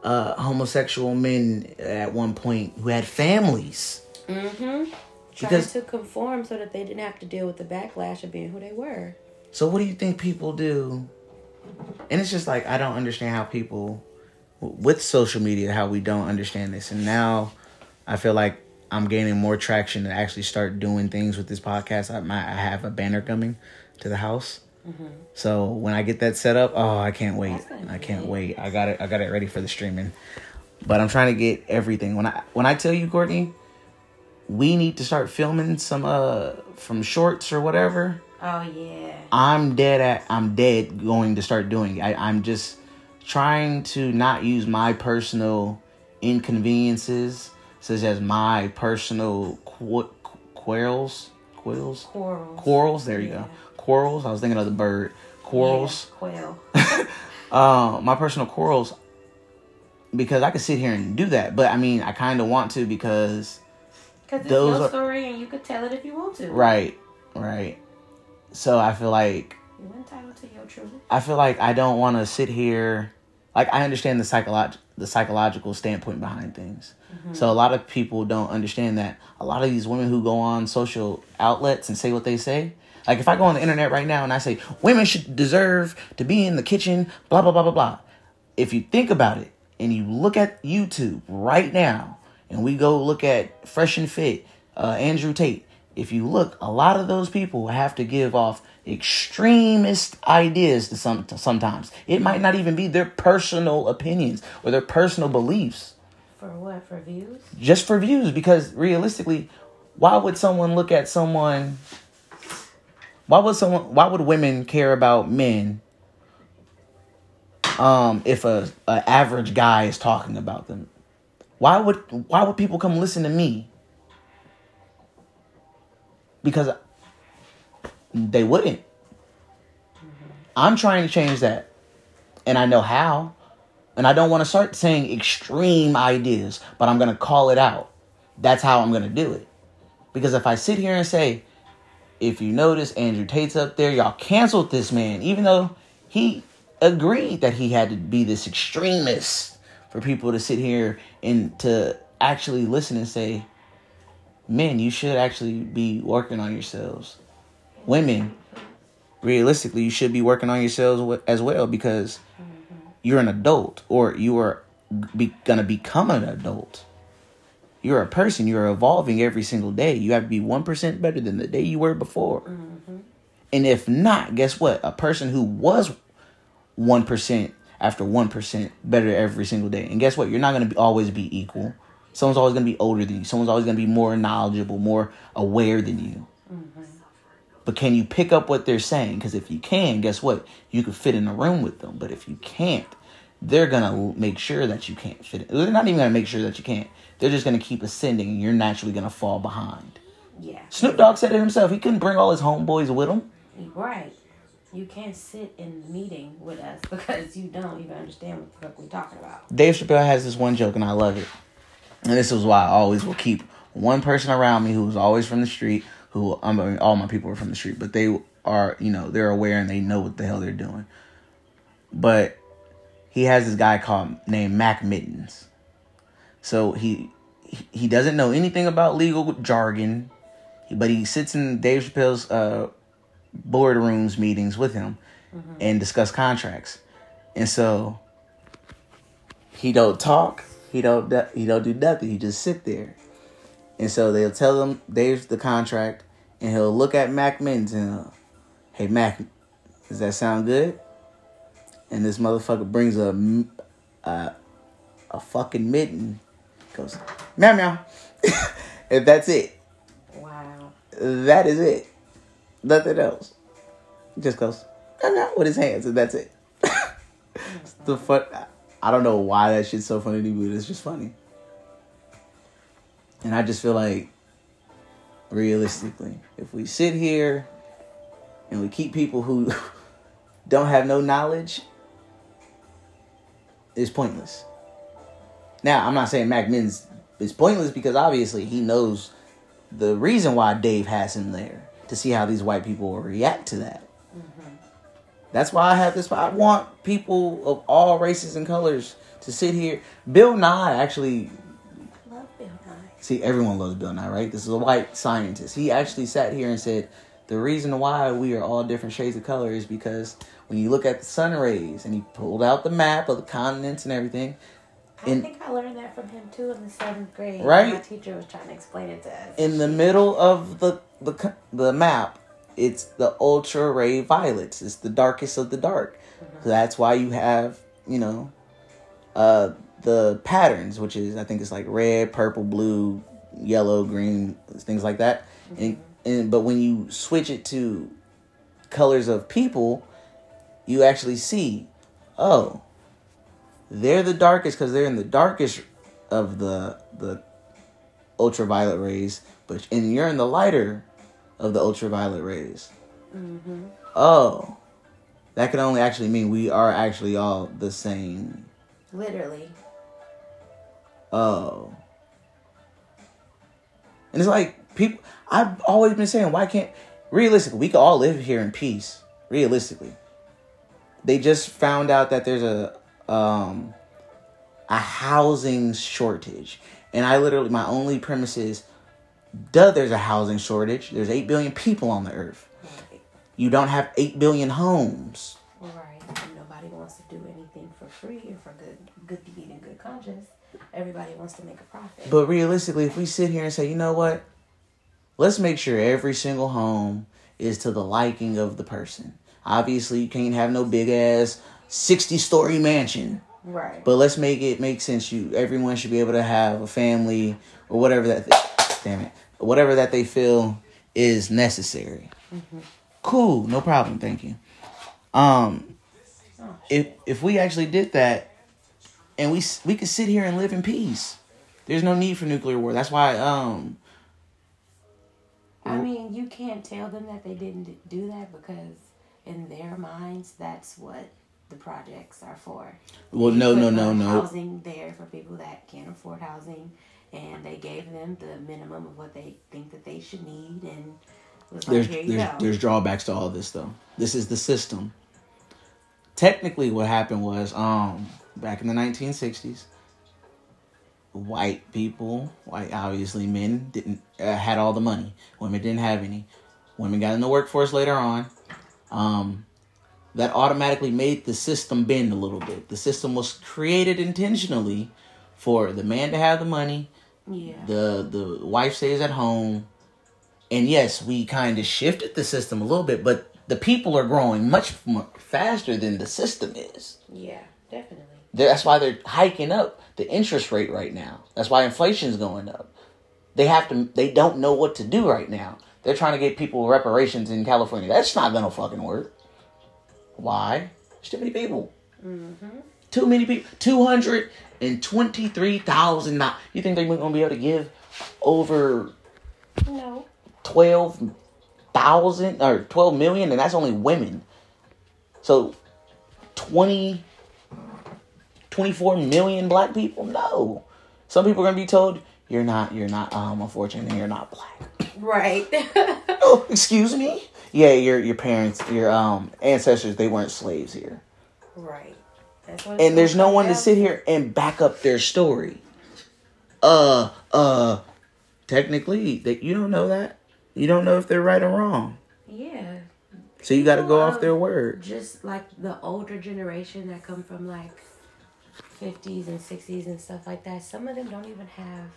uh homosexual men at one point who had families Mm-hmm. Because- Trying to conform so that they didn't have to deal with the backlash of being who they were. so what do you think people do? And it's just like i don't understand how people with social media how we don't understand this. And now i feel like i'm gaining more traction to actually start doing things with this podcast. I might i have a banner coming to the house. Mm-hmm. So when i get that set up oh i can't wait. That's gonna be i can't wait. I got it i got it ready for the streaming. But i'm trying to get everything. When i when i tell you courtney we need to start filming some uh from shorts or whatever Oh yeah. I'm dead at I'm dead going to start doing it. I, I'm just trying to not use my personal inconveniences, such as my personal qu- quarrels, quills, Quarrels. quarrels. There you Yeah. go, quarrels. I was thinking of the bird, quarrels. Yeah, quail. Uh, my personal quarrels, because I could sit here and do that, but I mean, I kind of want to because Because it's Those your story and you could tell it if you want to. right, right. So I feel like You're entitled to your truth. I feel like I don't want to sit here. Like I understand the psycholog- the psychological standpoint behind things. Mm-hmm. So a lot of people don't understand that a lot of these women who go on social outlets and say what they say. Like if I go on the internet right now and I say women should deserve to be in the kitchen, blah blah blah blah blah. If you think about it and you look at YouTube right now and we go look at Fresh and Fit, uh, Andrew Tate. If you look, a lot of those people have to give off extremist ideas to some to sometimes. It might not even be their personal opinions or their personal beliefs For what? For views? just for views because realistically why would someone look at someone why would someone why would women care about men um if a, a average guy is talking about them why would why would people come listen to me? Because they wouldn't. I'm trying to change that. And i know how. And I don't want to start saying extreme ideas, but I'm going to call it out. That's how I'm going to do it. Because if I sit here and say, if you notice Andrew Tate's up there, y'all canceled this man, even though he agreed that he had to be this extremist for people to sit here and to actually listen and say, men, you should actually be working on yourselves. Women, realistically, you should be working on yourselves as well because you're an adult or you are be, gonna become an adult. You're a person. You're evolving every single day. You have to be one percent better than the day you were before. Mm-hmm. And if not, guess what? A person who was one percent after one percent better every single day. And guess what? You're not gonna be, always be equal. Someone's always gonna be older than you. Someone's always gonna be more knowledgeable, more aware than you. Mm-hmm. But can you pick up what they're saying? Because if you can, guess what? You could fit in a room with them. But if you can't, they're gonna make sure that you can't fit. In. They're not even gonna make sure that you can't. They're just gonna keep ascending, and you're naturally gonna fall behind. Yeah. Snoop Dogg said it himself. He couldn't bring all his homeboys with him. Right. You can't sit in the meeting with us because you don't even understand what the fuck we're talking about. Dave Chappelle has this one joke, and I love it. And this is why I always will keep one person around me who's always from the street. Who I mean, all my people are from the street, but they are, you know, they're aware and they know what the hell they're doing. But he has this guy called named Mac Mittens. So he he- doesn't know anything about legal jargon, but he sits in Dave Chappelle's uh, boardrooms meetings with him mm-hmm. and discuss contracts. And so he don't talk. He don't. do- He don't do nothing. He just sit there. And so they'll tell him there's the contract, and he'll look at Mac Mittens and, hey Mac, does that sound good? and this motherfucker brings a a, a fucking mitten, goes meow meow, and that's it. Wow. That is it. Nothing else. Just goes meow meow with his hands, and that's it. It's the fun. I don't know why that shit's so funny to me, but it's just funny. And I just feel like, realistically, if we sit here and we keep people who don't have no knowledge, it's pointless. Now, I'm not saying Mac Mims is pointless because obviously he knows the reason why Dave has him there to see how these white people will react to that. That's why I have this. I want people of all races and colors to sit here. Bill Nye actually Love Bill Nye. See, everyone loves Bill Nye, right? This is a white scientist. He actually sat here and said, the reason why we are all different shades of color is because when you look at the sun rays, and he pulled out the map of the continents and everything, I In- think I learned that from him too in the seventh grade. Right. My teacher was trying to explain it to us. in the middle of the the the map, it's the ultra ray violets. It's the darkest of the dark. So that's why you have you know, uh, the patterns, which is I think it's like red, purple, blue, yellow, green, things like that. And and but when you switch it to colors of people, you actually see, oh, they're the darkest because they're in the darkest of the the ultraviolet rays, but and you're in the lighter of the ultraviolet rays. Oh, that could only actually mean we are actually all the same. Literally. Oh, and it's like people. I've always been saying, why can't realistically we could all live here in peace. Realistically, they just found out that there's a um a housing shortage, and I literally my only premise is, duh, there's a housing shortage. There's eight billion people on the earth. Right. You don't have eight billion homes. Right. And nobody wants to do anything for free or for good good deed and good conscience. Everybody wants to make a profit. But realistically, if we sit here and say, you know what, let's make sure every single home is to the liking of the person. Obviously, you can't have no big ass sixty story mansion, right. but let's make it make sense. You everyone should be able to have a family or whatever that. damn it, whatever that they feel is necessary. Cool, no problem. Thank you. Um, if if we actually did that, and we we could sit here and live in peace. There's no need for nuclear war. That's why um I mean, you can't tell them that they didn't do that because in their minds, that's what the projects are for. well no no no no Housing there for people that can't afford housing, and they gave them the minimum of what they think that they should need, and was like, there's here you there's go. there's drawbacks to all this though. This is the system. Technically, what happened was um back in the 1960s, white people, white obviously men didn't uh, had all the money. Women didn't have any. Women got in the workforce later on. Um, that automatically made the system bend a little bit. The system was created intentionally for the man to have the money, yeah. the the wife stays at home. And yes we kind of shifted the system a little bit but the people are growing much faster than the system is. Yeah, definitely. that's why they're hiking up the interest rate right now. That's why inflation's going up. They have to they don't know what to do right now. They're trying to get people reparations in california. That's not gonna fucking work. Why? There's too many people. Mm-hmm. Too many people 223000 now you think they're gonna be able to give over No. twelve thousand or twelve million, and that's only women. So 20, 24 million black people? No. Some people are gonna be told you're not, you're not, um, unfortunate, and you're not black. Right. oh, excuse me. Yeah, your your parents, your um ancestors, they weren't slaves here, right. That's what it's and there's no one to sit here and back up their story. Uh, uh, technically, that you don't know that. You don't know if they're right or wrong. Yeah. So you got to go off their word. Just like the older generation that come from like 50s and 60s and stuff like that, some of them don't even have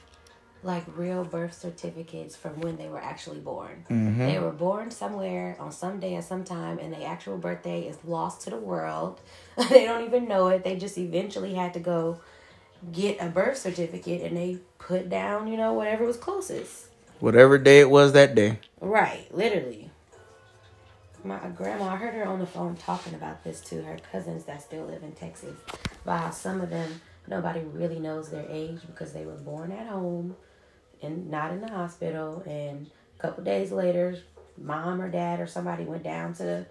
like real birth certificates from when they were actually born. Mm-hmm. They were born somewhere on some day at some time, and the actual birthday is lost to the world. they don't even know it. They just eventually had to go get a birth certificate, and they put down, you know, whatever was closest. Whatever day it was that day. Right, literally. My grandma, I heard her on the phone talking about this to her cousins that still live in Texas. About how some of them, nobody really knows their age because they were born at home and not in the hospital. And a couple days later, mom or dad or somebody went down to the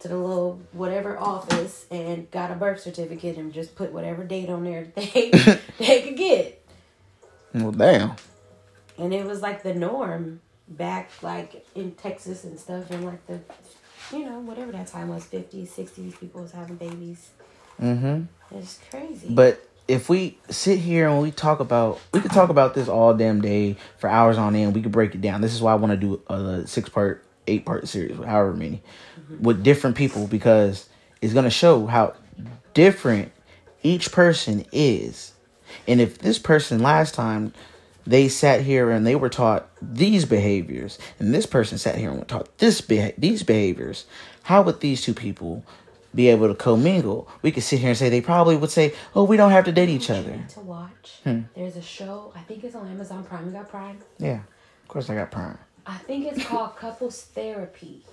to the little whatever office and got a birth certificate and just put whatever date on there they they could get. Well, damn. And it was like the norm back like in Texas and stuff and like the you know, whatever that time was, fifties, sixties, people was having babies. Mm-hmm. It's crazy. But if we sit here and we talk about, we could talk about this all damn day for hours on end. We could break it down. This is why I want to do a six part, eight part series, however many, mm-hmm. with different people because it's gonna show how different each person is. And if this person last time they sat here and they were taught these behaviors, and this person sat here and were taught this beha- these behaviors, how would these two people be able to commingle? We could sit here and say they probably would say, "Oh, we don't have to date each other." to watch. Hmm. There's a show. I think it's on Amazon Prime. You got Prime? Yeah, of course I got Prime. I think it's called Couples Therapy,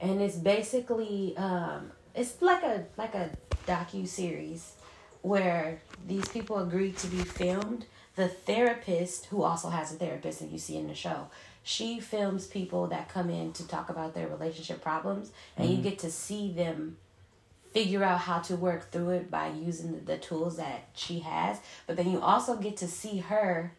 and it's basically um, it's like a like a docu series where these people agree to be filmed. The therapist, who also has a therapist, that you see in the show, she films people that come in to talk about their relationship problems, and you mm-hmm. get to see them figure out how to work through it by using the, the tools that she has. But then you also get to see her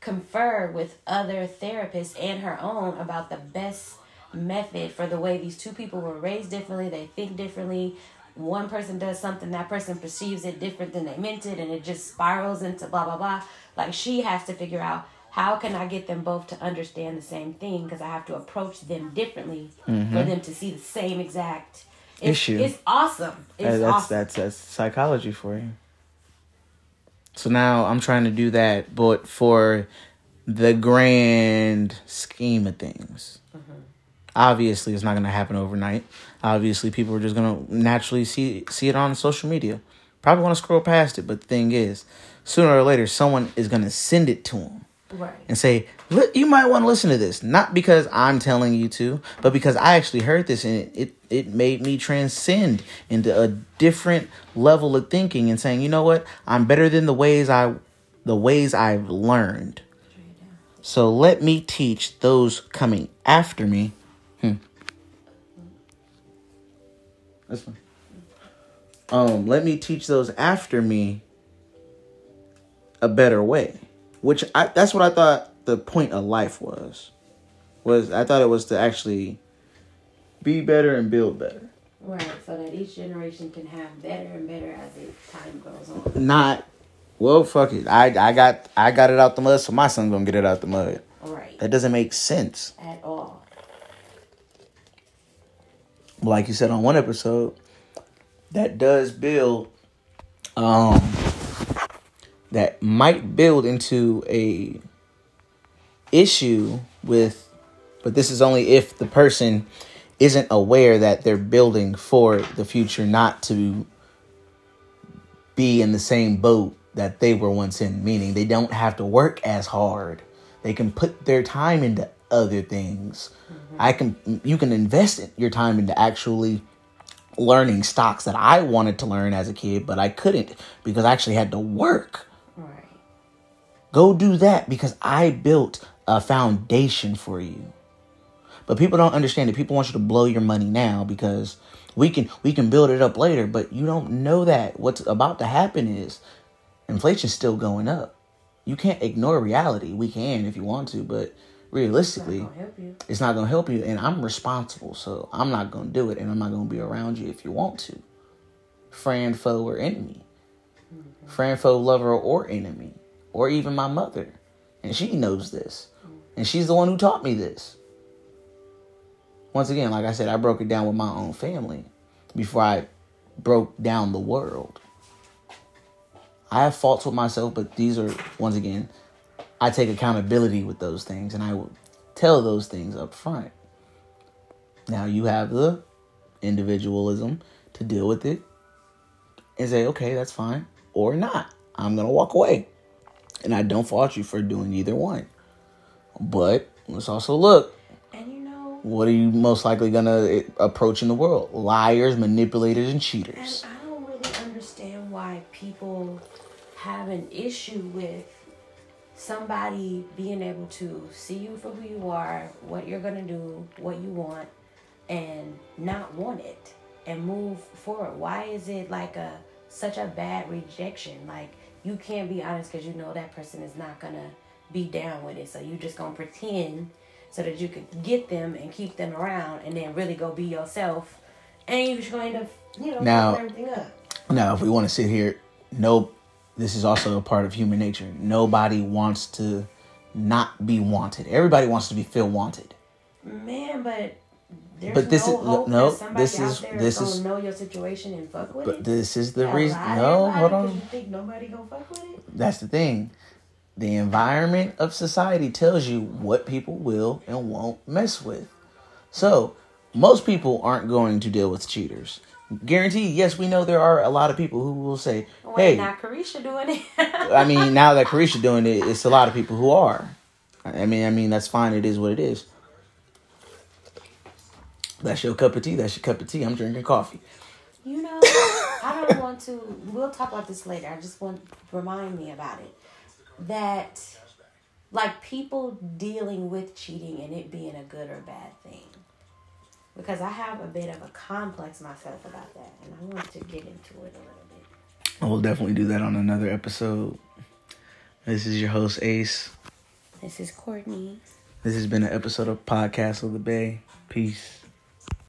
confer with other therapists and her own about the best method for the way these two people were raised differently, they think differently. One person does something, that person perceives it different than they meant it, and it just spirals into blah blah blah. Like she has to figure out how can I get them both to understand the same thing because I have to approach them differently mm-hmm. for them to see the same exact it's, Issue. It's awesome. It's that's awesome. that's that's psychology for you. So now I'm trying to do that, but for the grand scheme of things. Mm-hmm. Obviously, it's not going to happen overnight. Obviously, people are just going to naturally see see it on social media. Probably want to scroll past it, but the thing is, sooner or later, someone is going to send it to them right. and say, you might want to listen to this." Not because I'm telling you to, but because I actually heard this and it, it made me transcend into a different level of thinking and saying, "You know what? I'm better than the ways I the ways I've learned." So let me teach those coming after me. Hmm. That's. Um, let me teach those after me a better way. Which I that's what I thought the point of life was. Was I thought it was to actually be better and build better. Right, so that each generation can have better and better as time goes on. Not well fuck it. I I got I got it out the mud, so my son gonna get it out the mud. Right, That doesn't make sense. at all. like you said on one episode, that does build um that might build into a issue with but this is only if the person isn't aware that they're building for the future not to be in the same boat that they were once in. Meaning they don't have to work as hard. They can put their time into other things. Mm-hmm. I can you can invest your time into actually learning stocks that i wanted to learn as a kid but i couldn't because i actually had to work Go do that because I built a foundation for you. But people don't understand it. People want you to blow your money now because we can we can build it up later, but you don't know that what's about to happen is inflation's still going up. You can't ignore reality. We can if you want to, but realistically, gonna help you. it's not going to help you and I'm responsible, so I'm not going to do it and I'm not going to be around you if you want to. Friend, foe or enemy. Mm-hmm. Friend, foe, lover or enemy or even my mother. And she knows this. And she's the one who taught me this. Once again, like I said, I broke it down with my own family before I broke down the world. I have faults with myself, but these are, once again, I take accountability with those things and I will tell those things up front. Now you have the individualism to deal with it and say, okay, that's fine, or not. I'm gonna walk away. And I don't fault you for doing either one. But let's also look And you know, what are you most likely gonna eh, approach in the world? Liars, manipulators, and cheaters. and. I don't really understand why people have an issue with somebody being able to see you for who you are, what you're gonna do, what you want, and not want it and move forward. Why is it like a such a bad rejection? Like you can't be honest because you know that person is not gonna be down with it, so you just gonna pretend so that you could get them and keep them around, and then really go be yourself, and you're just going to you know Now- everything up. Now, if we want to sit here, no, this is also a part of human nature. Nobody wants to not be wanted. Everybody wants to be feel wanted. Man, but there's But this no is- no, this is- this is- know your situation and fuck with But it. this is the reason. No, hold on. You think nobody gonna fuck with it? That's the thing. The environment of society tells you what people will and won't mess with. So, most people aren't going to deal with cheaters. Guaranteed, yes, we know there are a lot of people who will say, hey, not Caresha doing it. I mean, now that Caresha doing it, it's a lot of people who are. I mean, I mean that's fine. It is what it is. That's your cup of tea. That's your cup of tea. I'm drinking coffee. you know, I don't want to. We'll talk about this later. I just want remind me about it that like people dealing with cheating and it being a good or bad thing. Because I have a bit of a complex myself about that, and I want to get into it a little bit. We'll definitely do that on another episode. This is your host Ace. This is Courtney. This has been an episode of Podcast of the Bay. Peace.